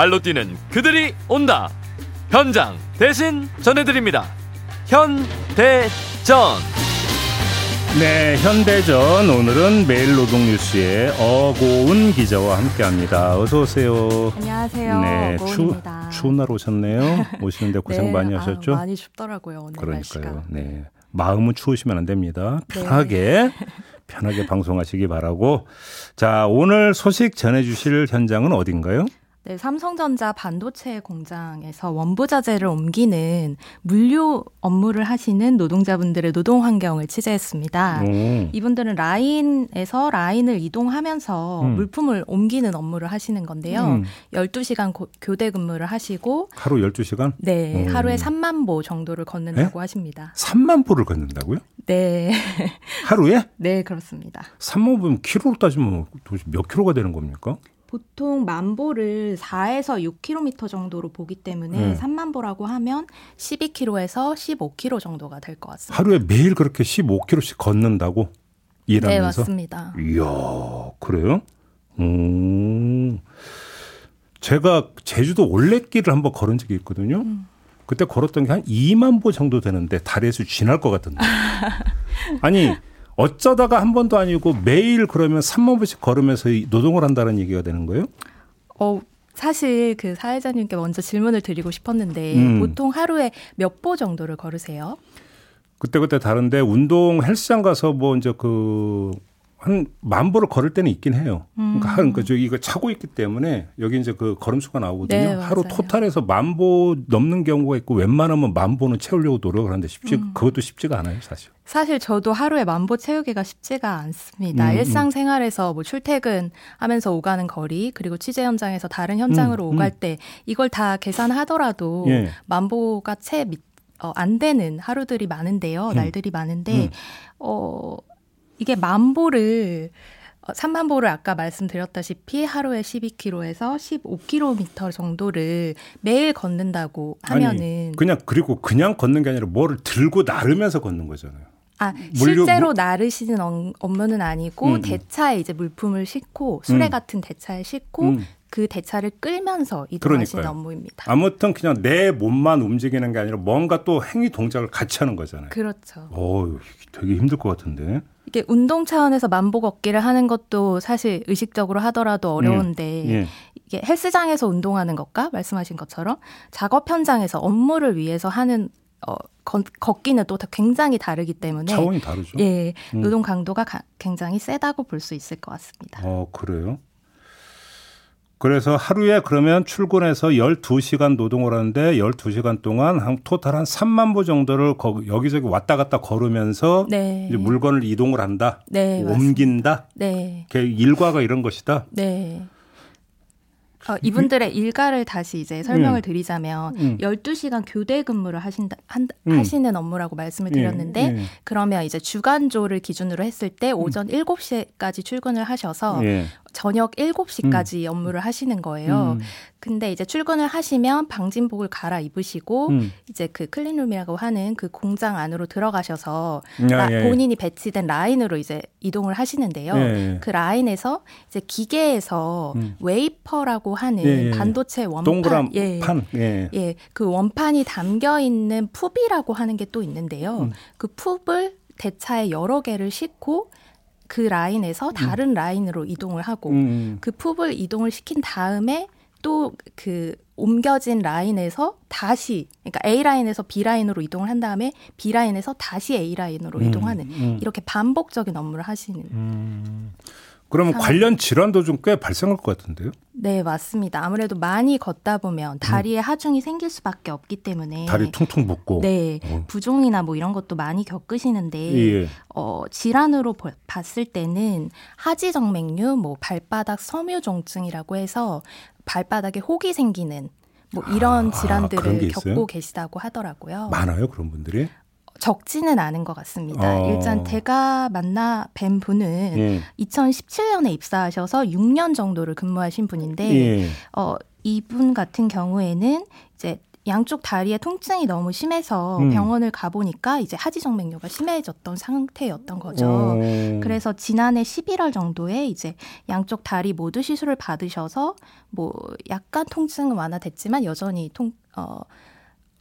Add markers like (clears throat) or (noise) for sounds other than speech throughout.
발로 뛰는 그들이 온다. 현장 대신 전해드립니다. 현대전. 네, 현대전 오늘은 매일 노동 뉴스의 어고은 기자와 함께합니다. 어서 오세요. 안녕하세요. 네, 추, 어고은입니다. 추운 날 오셨네요. 오시는데 (laughs) 고생 네, 많이 아유, 하셨죠? 많이 춥더라고요 오늘 그러니까요. 날씨가. 네, 마음은 추우시면 안 됩니다. 네. 편하게 (laughs) 편하게 방송하시기 바라고. 자, 오늘 소식 전해주실 현장은 어딘가요? 네, 삼성전자 반도체 공장에서 원부자재를 옮기는 물류 업무를 하시는 노동자분들의 노동 환경을 취재했습니다. 오. 이분들은 라인에서 라인을 이동하면서 음. 물품을 옮기는 업무를 하시는 건데요. 음. 12시간 고, 교대 근무를 하시고 하루 12시간? 네, 음. 하루에 3만 보 정도를 걷는다고 하십니다. 3만 보를 걷는다고요? 네. 하루에? (laughs) 네, 그렇습니다. 3만 보면 키로로 따지면 도대체 몇 킬로가 되는 겁니까? 보통 만보를 4에서 6km 정도로 보기 때문에 네. 3만 보라고 하면 12km에서 15km 정도가 될 것 같습니다. 하루에 매일 그렇게 15km씩 걷는다고 네, 일하면서? 맞습니다. 이야, 그래요? 음. 제가 제주도 올레길을 한번 걸은 적이 있거든요. 음. 그때 걸었던 게 한 2만 보 정도 되는데 다리에서 쥐날 것 같던데. (laughs) 아니, 어쩌다가 한 번도 아니고 매일 그러면 3만 보씩 걸으면서 이 노동을 한다는 얘기가 되는 거예요? 어, 사실 그 사회자님께 먼저 질문을 드리고 싶었는데 음. 보통 하루에 몇 보 정도를 걸으세요? 그때그때 다른데 운동 헬스장 가서 뭐 이제 그 한 만 보를 걸을 때는 있긴 해요. 그러니까 한 그러니까 저 이거 차고 있기 때문에 여기 이제 그 걸음수가 나오거든요. 네, 하루. 토탈에서 만보 넘는 경우가 있고 웬만하면 만 보는 채우려고 노력을 하는데 쉽지 음. 그것도 쉽지가 않아요, 사실. 사실 저도 하루에 만보 채우기가 쉽지가 않습니다. 음, 음. 일상생활에서 뭐 출퇴근하면서 오가는 거리 그리고 취재 현장에서 다른 현장으로 음, 오갈 음. 때 이걸 다 계산하더라도 예. 만보가 채 밑, 어, 안 되는 하루들이 많은데요. 음. 날들이 많은데 음. 어 이게 만보를 어, 3만 보를 아까 말씀드렸다시피 하루에 12km에서 15km 정도를 매일 걷는다고 하면은 아니, 그냥 그리고 그냥 걷는 게 아니라 뭐를 들고 나르면서 걷는 거잖아요. 아, 물류- 실제로 물- 나르시는 업- 업무는 아니고 음, 음. 대차에 이제 물품을 싣고 수레 음. 같은 대차에 싣고 음. 그 대차를 끌면서 이동하시는 그러니까요. 업무입니다. 아무튼 그냥 내 몸만 움직이는 게 아니라 뭔가 또 행위 동작을 같이 하는 거잖아요. 그렇죠. 어, 되게 힘들 것 같은데. 이게 운동 차원에서 만보 걷기를 하는 것도 사실 의식적으로 하더라도 어려운데 예. 이게 헬스장에서 운동하는 것과 말씀하신 것처럼 작업 현장에서 업무를 위해서 하는 어, 걷, 걷기는 또다 굉장히 다르기 때문에 차원이 다르죠. 예, 음. 노동 강도가 가- 굉장히 세다고 볼 수 있을 것 같습니다. 어, 그래요? 그래서 하루에 그러면 출근해서 12시간 노동을 하는데 12시간 동안 한 토탈 한 3만 보 정도를 거, 여기저기 왔다 갔다 걸으면서 네. 이제 물건을 이동을 한다. 네, 맞습니다. 옮긴다. 네. 그 일과가 이런 것이다. 네. 어, 이분들의 일가를 다시 이제 설명을 음. 드리자면 음. 12시간 교대 근무를 하신다, 한, 음. 하시는 업무라고 말씀을 드렸는데 예, 예. 그러면 이제 주간조를 기준으로 했을 때 오전 7시까지 출근을 하셔서 예. 저녁 7시까지 업무를 하시는 거예요. 음. 근데 이제 출근을 하시면 방진복을 갈아입으시고 음. 이제 그 클린룸이라고 하는 그 공장 안으로 들어가셔서 야, 라- 예. 본인이 배치된 라인으로 이제 이동을 하시는데요. 예. 그 라인에서 이제 기계에서 음. 웨이퍼라고 하는 예, 예. 반도체 원판, 동그란 예, 판. 예. 예, 그 원판이 담겨 있는 FOUP이라고 하는 게 또 있는데요. 음. 그 FOUP을 대차에 여러 개를 싣고 그 라인에서 다른 라인으로 이동을 하고 음. 그 FOUP을 이동을 시킨 다음에 또 그 옮겨진 라인에서 다시 그러니까 A 라인에서 B 라인으로 이동을 한 다음에 B 라인에서 다시 A 라인으로 음, 이동하는 음. 이렇게 반복적인 업무를 하시는 음. 그러면 상황. 관련 질환도 좀 꽤 발생할 것 같은데요? 네 맞습니다 아무래도 많이 걷다 보면 다리에 하중이 생길 수밖에 없기 때문에 음. 다리 퉁퉁 붓고. 네 어. 부종이나 뭐 이런 것도 많이 겪으시는데 예. 어, 질환으로 보- 봤을 때는 하지정맥류, 뭐 발바닥 섬유종증이라고 해서 발바닥에 혹이 생기는 뭐 이런 아, 질환들을? 겪고 계시다고 하더라고요. 많아요, 그런 분들이? 적지는 않은 것 같습니다. 어. 일단 제가 만나 뵌 분은 예. 2017년에 입사하셔서 6년 정도를 근무하신 분인데 예. 어, 이분 같은 경우에는 이제 양쪽 다리에 통증이 너무 심해서 음. 병원을 가보니까 이제 하지정맥류가 심해졌던 상태였던 거죠. 어. 그래서 지난해 11월 정도에 이제 양쪽 다리 모두 시술을 받으셔서 뭐 약간 통증은 완화됐지만 여전히 통, 어,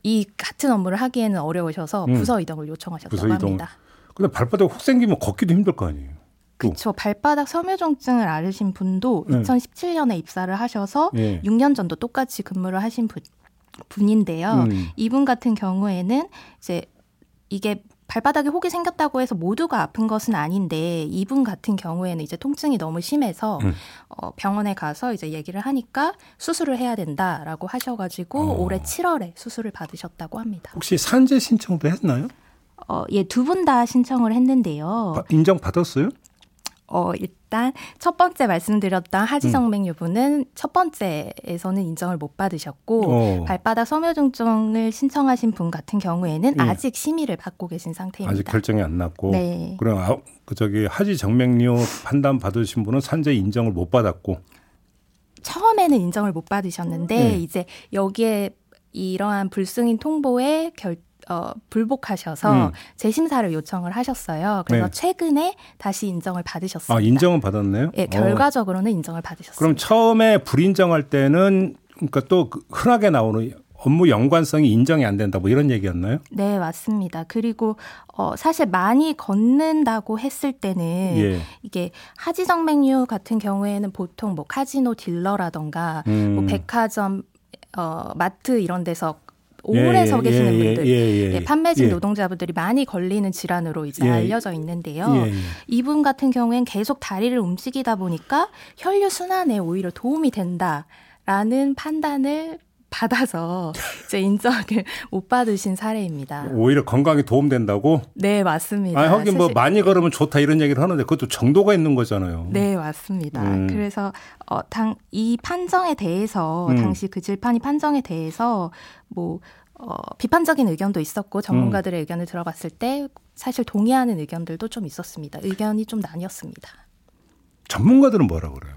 이 같은 업무를 하기에는 어려우셔서 음. 부서 이동을 요청하셨다고 부서 이동. 합니다. 근데 발바닥 혹 생기면 걷기도 힘들 거 아니에요. 또. 그렇죠. 발바닥 섬유종증을 앓으신 분도 네. 2017년에 입사를 하셔서 예. 6년 전도 똑같이 근무를 하신 분, 분인데요. 음. 이분 같은 경우에는 이제 이게 발바닥에 혹이 생겼다고 해서 모두가 아픈 것은 아닌데 이분 같은 경우에는 이제 통증이 너무 심해서 음. 어, 병원에 가서 이제 얘기를 하니까 수술을 해야 된다라고 하셔가지고 어. 올해 7월에 수술을 받으셨다고 합니다. 혹시 산재 신청도 했나요? 어, 예, 두 분 다 신청을 했는데요. 바- 인정 받았어요? 어, 일단 첫 번째 말씀드렸던 하지정맥류 분은 첫 번째에서는 인정을 못 받으셨고 어. 발바닥 섬유종증을 신청하신 분 같은 경우에는 예. 아직 심의를 받고 계신 상태입니다. 아직 결정이 안 났고. 네. 그럼 아, 그 저기 하지 정맥류 판단 받으신 분은 산재 인정을 못 받았고. 처음에는 인정을 못 받으셨는데 네. 이제 여기에 이러한 불승인 통보에 결 어, 불복하셔서 음. 재심사를 요청을 하셨어요. 그래서 네. 최근에 다시 인정을 받으셨습니다. 아 인정은 받았네요. 예, 어. 결과적으로는 인정을 받으셨습니다. 그럼 처음에 불인정할 때는 그러니까 또그 흔하게 나오는 업무 연관성이 인정이 안 된다 뭐 이런 얘기였나요? 네, 맞습니다. 그리고 어 사실 많이 걷는다고 했을 때는 예. 이게 하지정맥류 같은 경우에는 보통 뭐 카지노 딜러라던가 음. 뭐 백화점 어 마트 이런 데서 오래 예, 서 예, 계시는 예, 분들 예, 예, 예, 판매직 예. 노동자분들이 많이 걸리는 질환으로 이제 예. 알려져 있는데요. 이분 같은 경우엔 계속 다리를 움직이다 보니까 혈류 순환에 오히려 도움이 된다 라는 판단을 받아서 이제 인정을 (laughs) 못 받으신 사례입니다. 오히려 건강에 도움된다고? 네, 맞습니다. 아, 하긴 뭐 많이 걸으면 좋다 이런 얘기를 하는데 그것도 정도가 있는 거잖아요. 네, 맞습니다. 음. 그래서 어, 당, 이 판정에 대해서 음. 당시 그 질판이 판정에 대해서 뭐 어, 비판적인 의견도 있었고 전문가들의 의견을 들어봤을 때 사실 동의하는 의견들도 좀 있었습니다. 의견이 좀 나뉘었습니다. 전문가들은 뭐라 그래요?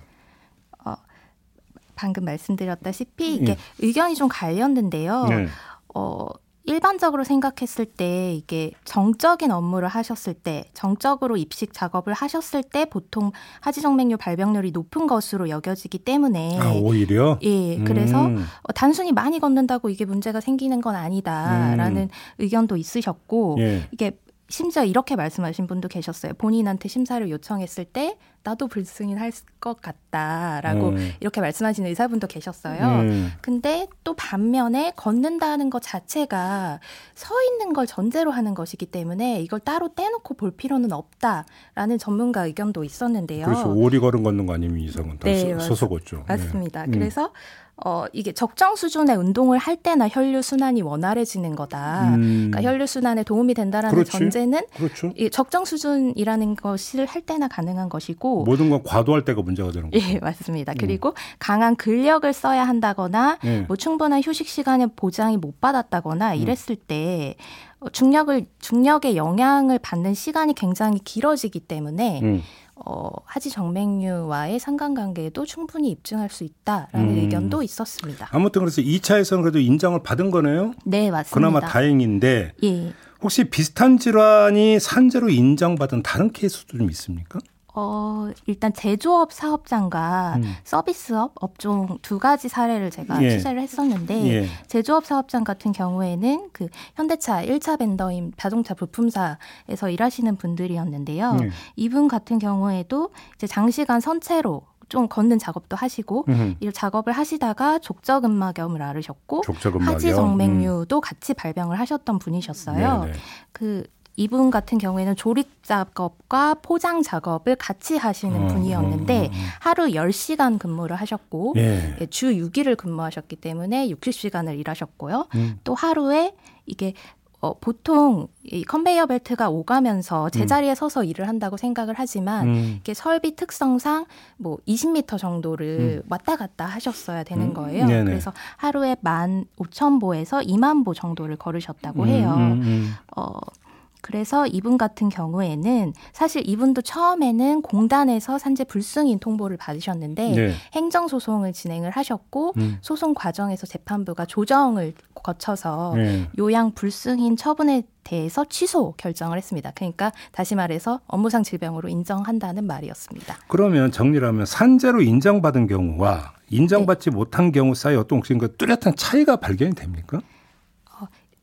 방금 말씀드렸다시피 이게 예. 의견이 좀 갈렸는데요. 네. 어, 일반적으로 생각했을 때 이게 정적인 업무를 하셨을 때, 정적으로 입식 작업을 하셨을 때 보통 하지정맥류 발병률이 높은 것으로 여겨지기 때문에 아, 오히려? 예, 그래서 음. 어, 단순히 많이 걷는다고 이게 문제가 생기는 건 아니다라는 의견도 있으셨고 예. 이게 심지어 이렇게 말씀하신 분도 계셨어요. 본인한테 심사를 요청했을 때 나도 불승인 할 것 같다라고 음. 이렇게 말씀하시는 의사분도 계셨어요. 음. 근데 또 반면에 걷는다는 것 자체가 서 있는 걸 전제로 하는 것이기 때문에 이걸 따로 떼놓고 볼 필요는 없다라는 전문가 의견도 있었는데요. 그래서 오리 걸음 걷는 거 아니면 이상은 다 네, 서- 서서 걷죠. 맞습니다. 네. 음. 그래서 어, 이게 적정 수준의 운동을 할 때나 혈류 순환이 원활해지는 거다. 음. 그러니까 혈류 순환에 도움이 된다라는 그렇지. 전제는 그렇죠. 이 적정 수준이라는 것을 할 때나 가능한 것이고 모든 건 과도할 때가 문제가 되는 거죠. 예, 맞습니다. 그리고 강한 근력을 써야 한다거나 예. 뭐 충분한 휴식 시간의 보장이 못 음. 받았다거나 이랬을 때 어, 중력을 중력의 영향을 받는 시간이 굉장히 길어지기 때문에 음. 어, 하지 정맥류와의 상관관계에도 충분히 입증할 수 있다라는 음. 의견도 있었습니다. 아무튼 그래서 2차에서는 그래도 인정을 받은 거네요. 네, 맞습니다. 그나마 다행인데 예. 혹시 비슷한 질환이 산재로 인정받은 다른 케이스도 좀 있습니까? 어, 일단 제조업 사업장과 음. 서비스업 업종 두 가지 사례를 제가 예. 취재를 했었는데 예. 제조업 사업장 같은 경우에는 그 현대차 1차 벤더인 자동차 부품사에서 일하시는 분들이었는데요. 예. 이분 같은 경우에도 이제 장시간 선체로 좀 걷는 작업도 하시고 음흠. 이 작업을 하시다가 족저근막염을 앓으셨고 족저근막염. 하지정맥류도 같이 발병을 하셨던 분이셨어요. 음. 네네. 그 이분 같은 경우에는 조립 작업과 포장 작업을 같이 하시는 어, 분이었는데 어, 어, 어. 하루 10시간 근무를 하셨고 예. 예, 주 6일을 근무하셨기 때문에 60시간을 일하셨고요. 음. 또 하루에 이게 어, 보통 이 컨베이어 벨트가 오가면서 제자리에 서서 일을 한다고 생각을 하지만 음. 이게 설비 특성상 뭐 20m 정도를 왔다 갔다 하셨어야 되는 음, 거예요. 네네. 그래서 하루에 만 5천 보에서 2만 보 정도를 걸으셨다고 음, 해요. 음, 음. 어, 그래서 이분 같은 경우에는 사실 이분도 처음에는 공단에서 산재 불승인 통보를 받으셨는데 네. 행정 소송을 진행을 하셨고 음. 소송 과정에서 재판부가 조정을 거쳐서 네. 요양 불승인 처분에 대해서 취소 결정을 했습니다. 그러니까 다시 말해서 업무상 질병으로 인정한다는 말이었습니다. 그러면 정리를 하면 산재로 인정받은 경우와 인정받지 네. 못한 경우 사이 어떤 혹시 그 뚜렷한 차이가 발견이 됩니까?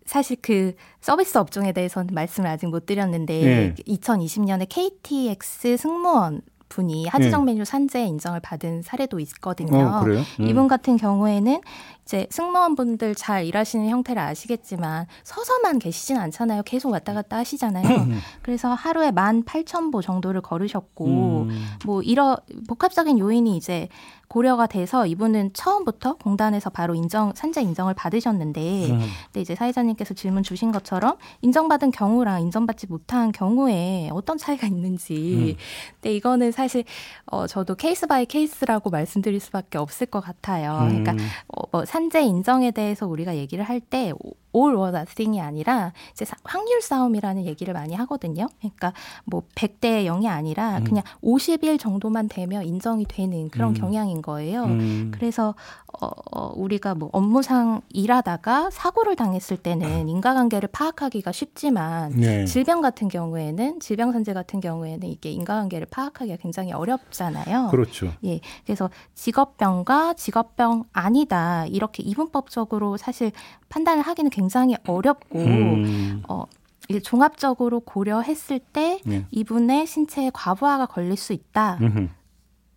사실 그 서비스 업종에 대해서는 말씀을 아직 못 드렸는데 네. 2020년에 KTX 승무원 분이 하지정 메뉴 산재 인정을 받은 사례도 있거든요. 네. 어, 그래요? 음. 이분 같은 경우에는 이제 승무원분들 잘 일하시는 형태를 아시겠지만 서서만 계시진 않잖아요. 계속 왔다 갔다 하시잖아요. (clears throat) 그래서 하루에 만 팔천 보 정도를 걸으셨고 음. 뭐 이런 복합적인 요인이 이제 고려가 돼서 이분은 처음부터 공단에서 바로 인정 산재 인정을 받으셨는데 음. 근데 이제 사회자님께서 질문 주신 것처럼 인정받은 경우랑 인정받지 못한 경우에 어떤 차이가 있는지. 근데 이거는 사실 어 저도 case by case라고 말씀드릴 수밖에 없을 것 같아요. 그러니까 음. 어, 뭐 산재 인정에 대해서 우리가 얘기를 할때 all or nothing이 아니라 이제 사- 확률 싸움이라는 얘기를 많이 하거든요. 그러니까 뭐 100대 0이 아니라 그냥 51 정도만 되면 인정이 되는 그런 음. 경향인 거예요. 음. 그래서 어, 어, 우리가 뭐 업무상 일하다가 사고를 당했을 때는 인과관계를 파악하기가 쉽지만 네. 질병 같은 경우에는 질병 산재 같은 경우에는 이게 인과관계를 파악하기가 굉장히 어렵잖아요. 그렇죠. 예, 그래서 직업병과 직업병 아니다 이렇게 이분법적으로 사실 판단을 하기는 굉장히 어렵고 음. 어 종합적으로 고려했을 때 네. 이분의 신체에 과부하가 걸릴 수 있다. 음흠.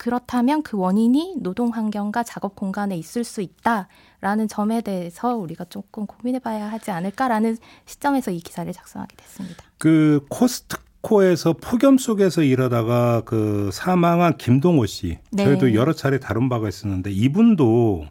그렇다면 그 원인이 노동 환경과 작업 공간에 있을 수 있다라는 점에 대해서 우리가 조금 고민해봐야 하지 않을까라는 시점에서 이 기사를 작성하게 됐습니다. 그 코스트코에서 폭염 속에서 일하다가 그 사망한 김동호 씨 네. 저희도 여러 차례 다룬 바가 있었는데 이분도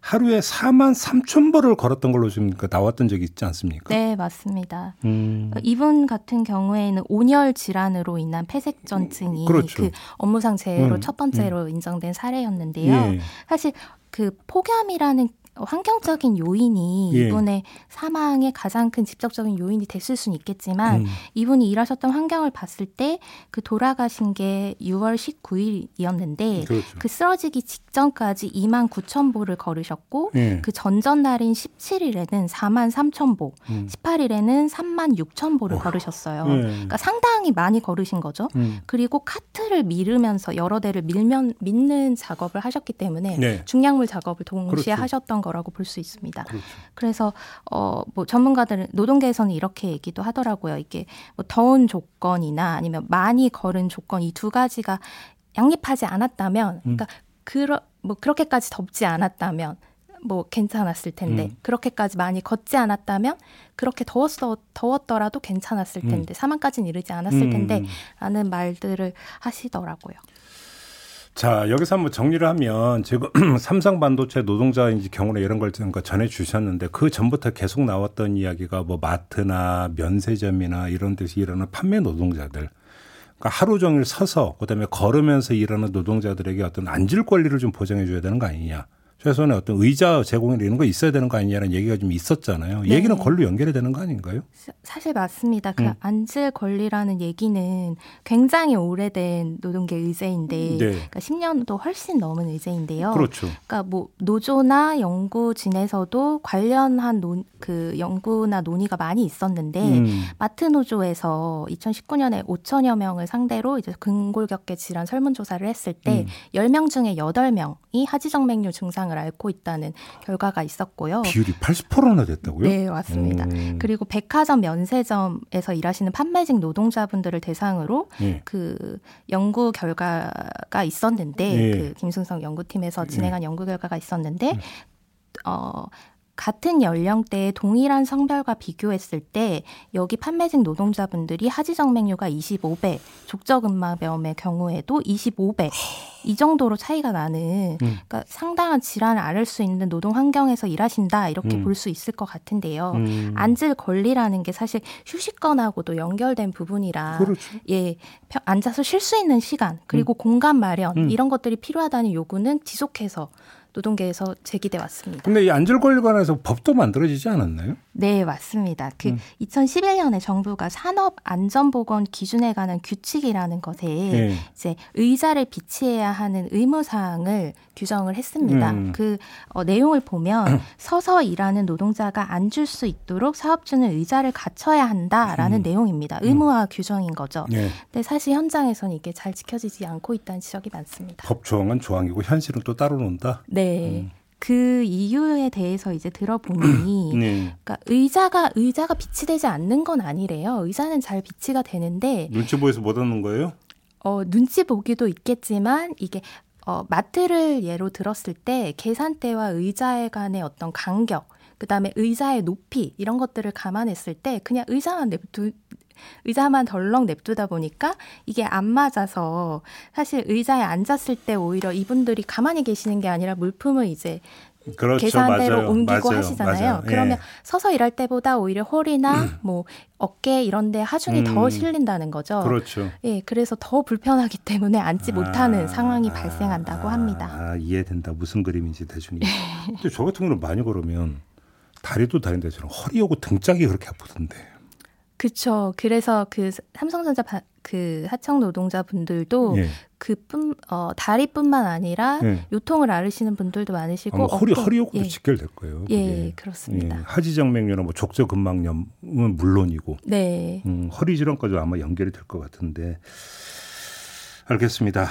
하루에 4만 3천 보를 걸었던 걸로 지금 그 나왔던 적이 있지 않습니까? 네, 맞습니다. 음. 이분 같은 경우에는 온열 질환으로 인한 폐색전증이 그렇죠. 그 업무상 재해로 음, 첫 번째로 인정된 사례였는데요. 예. 사실 그 폭염이라는 환경적인 요인이 예. 이분의 사망의 가장 큰 직접적인 요인이 됐을 수는 있겠지만 음. 이분이 일하셨던 환경을 봤을 때 그 돌아가신 게 6월 19일이었는데 그렇죠. 그 쓰러지기 직전까지 2만 9천 보를 걸으셨고 예. 그 전전 날인 17일에는 4만 3천 보, 음. 18일에는 3만 6천 보를 어휴. 걸으셨어요. 예. 그러니까 상당히 많이 걸으신 거죠. 음. 그리고 카트를 밀으면서 여러 대를 밀면 밀는 작업을 하셨기 때문에 네. 중량물 작업을 동시에 그렇죠. 하셨던 거 라고 볼 수 있습니다. 그렇죠. 그래서 어 뭐 전문가들은 노동계에서는 이렇게 얘기도 하더라고요. 이게 뭐 더운 조건이나 아니면 많이 걸은 조건 이 두 가지가 양립하지 않았다면, 그러니까 그러 뭐 그렇게까지 덥지 않았다면. 뭐 괜찮았을 텐데 음. 그렇게까지 많이 걷지 않았다면 그렇게 더웠어 더웠더라도 괜찮았을 텐데 사망까지는 이르지 않았을 음. 텐데라는 말들을 하시더라고요. 자, 여기서 한번 정리를 하면 지금 (clears throat) 삼성 반도체 노동자인지 경우나 이런 걸 그러니까 전해 주셨는데 그 전부터 계속 나왔던 이야기가 뭐 마트나 면세점이나 이런 데서 일하는 판매 노동자들 그러니까 하루 종일 서서 그다음에 걸으면서 일하는 노동자들에게 어떤 앉을 권리를 좀 보장해 줘야 되는 거 아니냐. 최소한의 어떤 의자 제공이나 이런 거 있어야 되는 거 아니냐는 얘기가 좀 있었잖아요. 네. 얘기는 걸로 연결이 되는 거 아닌가요? 사- 사실 맞습니다. 그 음. 앉을 권리라는 얘기는 굉장히 오래된 노동계 의제인데, 네. 그러니까 10년도 훨씬 넘은 의제인데요. 그렇죠. 그러니까 뭐 노조나 연구 진에서도 관련한 논, 그 연구나 논의가 많이 있었는데 음. 마트 노조에서 2019년에 5천여 명을 상대로 이제 근골격계 질환 설문조사를 했을 때 음. 10명 중에 8명이 하지정맥류 증상 을 앓고 있다는 결과가 있었고요. 비율이 80%나 됐다고요? 네, 맞습니다. 음. 그리고 백화점 면세점에서 일하시는 판매직 노동자분들을 대상으로 예. 그 연구 결과가 있었는데 예. 그 김승성 연구팀에서 예. 진행한 연구 결과가 있었는데 어 같은 연령대의 동일한 성별과 비교했을 때 여기 판매직 노동자분들이 하지정맥류가 25배, 족저근막염의 경우에도 25배 이 정도로 차이가 나는 음. 그러니까 상당한 질환을 앓을 수 있는 노동 환경에서 일하신다 이렇게 음. 볼수 있을 것 같은데요. 음. 앉을 권리라는 게 사실 휴식권하고도 연결된 부분이라 그렇죠. 예 펴- 앉아서 쉴 수 있는 시간 그리고 공간 마련 음. 이런 것들이 필요하다는 요구는 지속해서 노동계에서 제기돼 왔습니다. 근데 이 안절 권리 관해서 법도 만들어지지 않았나요? 네, 맞습니다. 그 음. 2011년에 정부가 산업 안전보건 기준에 관한 규칙이라는 것에 예. 이제 의자를 비치해야 하는 의무 사항을 규정을 했습니다. 음. 그 어, 내용을 보면 서서 일하는 노동자가 앉을 수 있도록 사업주는 의자를 갖춰야 한다라는 음. 내용입니다. 의무화 규정인 거죠. 예. 근데 사실 현장에서는 이게 잘 지켜지지 않고 있다는 지적이 많습니다. 법 조항은 조항이고 현실은 또 따로 논다. 네. 음. 그 이유에 대해서 이제 들어보니 (clears throat) 네. 그러니까 의자가 의자가 비치 되지 않는 건 아니래요. 의자는 잘 비치가 되는데 눈치 보여서 못 얻는 거예요? 어, 눈치 보기도 있겠지만 이게 어, 마트를 예로 들었을 때 계산대와 의자에 간의 어떤 간격, 그다음에 의자의 높이 이런 것들을 감안했을 때 그냥 의자만 냅두 의자만 덜렁 냅두다 보니까 이게 안 맞아서 사실 의자에 앉았을 때 오히려 이분들이 가만히 계시는 게 아니라 물품을 이제 그렇죠. 계산대로 맞아요. 옮기고 맞아요. 하시잖아요. 맞아요. 예. 그러면 서서 일할 때보다 오히려 허리나 뭐 어깨 이런데 하중이 더 음. 실린다는 거죠. 그렇죠. 예, 그래서 더 불편하기 때문에 앉지 못하는 아, 상황이 아, 발생한다고 아, 합니다. 아, 이해된다. 무슨 그림인지 대충. (laughs) 근데 저 같은 경우는 많이 걸으면 다리도 다른데 저는 허리하고 등짝이 그렇게 아프던데. 그렇죠. 그래서 그 삼성전자 바- 그 하청 노동자분들도 예. 그뿐 어 다리뿐만 아니라 예. 요통을 앓으시는 분들도 많으시고 허리 어깨- 허리하고도 예, 직결될 거예요. 예, 그게. 그렇습니다. 예. 하지정맥류나 뭐 족저근막염은 물론이고 네. 음, 허리 질환까지 아마 연결이 될 것 같은데 알겠습니다.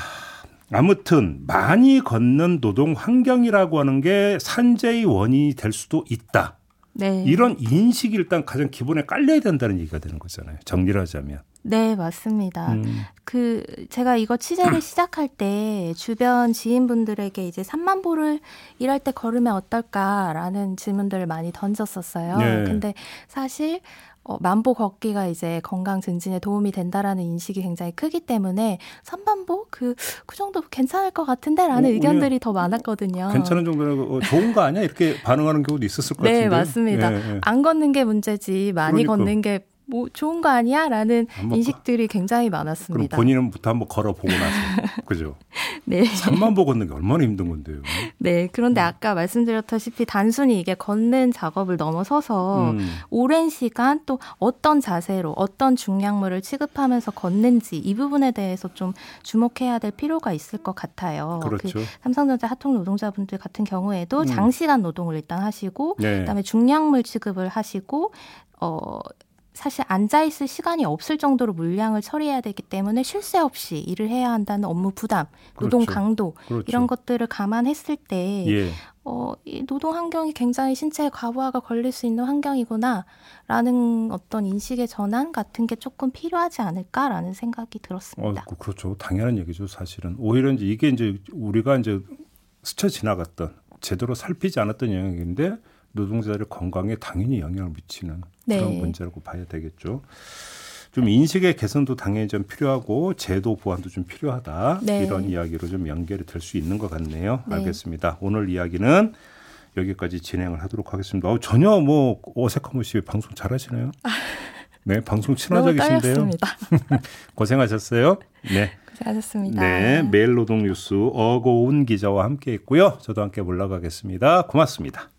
아무튼 많이 걷는 노동 환경이라고 하는 게 산재의 원인이 될 수도 있다. 네. 이런 인식이 일단 가장 기본에 깔려야 된다는 얘기가 되는 거잖아요. 정리를 하자면. 네, 맞습니다. 음, 그 제가 이거 취재를 시작할 때 주변 지인분들에게 이제 3만 보를 일할 때 걸으면 어떨까라는 질문들을 많이 던졌었어요. 네. 근데 사실 어, 만보 걷기가 이제 건강 증진에 도움이 된다라는 인식이 굉장히 크기 때문에 3만보 그, 그 정도 괜찮을 것 같은데라는 오, 의견들이 더 많았거든요. 괜찮은 정도는 어, 좋은 거 아니야? 이렇게 반응하는 경우도 있었을 것 네, 같은데. 맞습니다. 예, 예. 안 걷는 게 문제지 많이 그러니까. 걷는 게 뭐 좋은 거 아니야 라는 한번 인식들이 굉장히 그럼 많았습니다. 본인은부터 한번 걸어보고 나서. (laughs) 그죠? 네. 3만 보 걷는 게 얼마나 힘든 건데요. 네, 음. 그런데 아까 말씀드렸다시피 단순히 이게 걷는 작업을 넘어서서 음. 오랜 시간 또 어떤 자세로 어떤 중량물을 취급하면서 걷는지 이 부분에 대해서 좀 주목해야 될 필요가 있을 것 같아요. 그렇죠. 그 삼성전자 하청 노동자분들 같은 경우에도 음. 장시간 노동을 일단 하시고 네. 그다음에 중량물 취급을 하시고 어 사실 앉아 있을 시간이 없을 정도로 물량을 처리해야 되기 때문에 쉴 새 없이 일을 해야 한다는 업무 부담, 노동 그렇죠. 강도 그렇죠. 이런 것들을 감안했을 때 예. 어, 이 노동 환경이 굉장히 신체에 과부하가 걸릴 수 있는 환경이구나라는 어떤 인식의 전환 같은 게 조금 필요하지 않을까라는 생각이 어, 들었습니다. 그- 그렇죠. 당연한 얘기죠, 사실은. 오히려 이제 이게 이제 우리가 이제 스쳐 지나갔던 제대로 살피지 않았던 영역인데 노동자들의 건강에 당연히 영향을 미치는 그런 네. 문제라고 봐야 되겠죠. 좀 인식의 개선도 당연히 좀 필요하고 제도 보완도 좀 필요하다 네. 이런 이야기로 좀 연결이 될 수 있는 것 같네요. 네. 알겠습니다. 오늘 이야기는 여기까지 진행을 하도록 하겠습니다. 어, 전혀 뭐 어색함 없이 방송 잘하시네요. (laughs) 네, 방송 친화적이신데요. (laughs) 고생하셨어요. 네. 고생하셨습니다. 네, 매일 노동 뉴스 어고운 기자와 함께 했고요. 저도 함께 올라가겠습니다. 고맙습니다.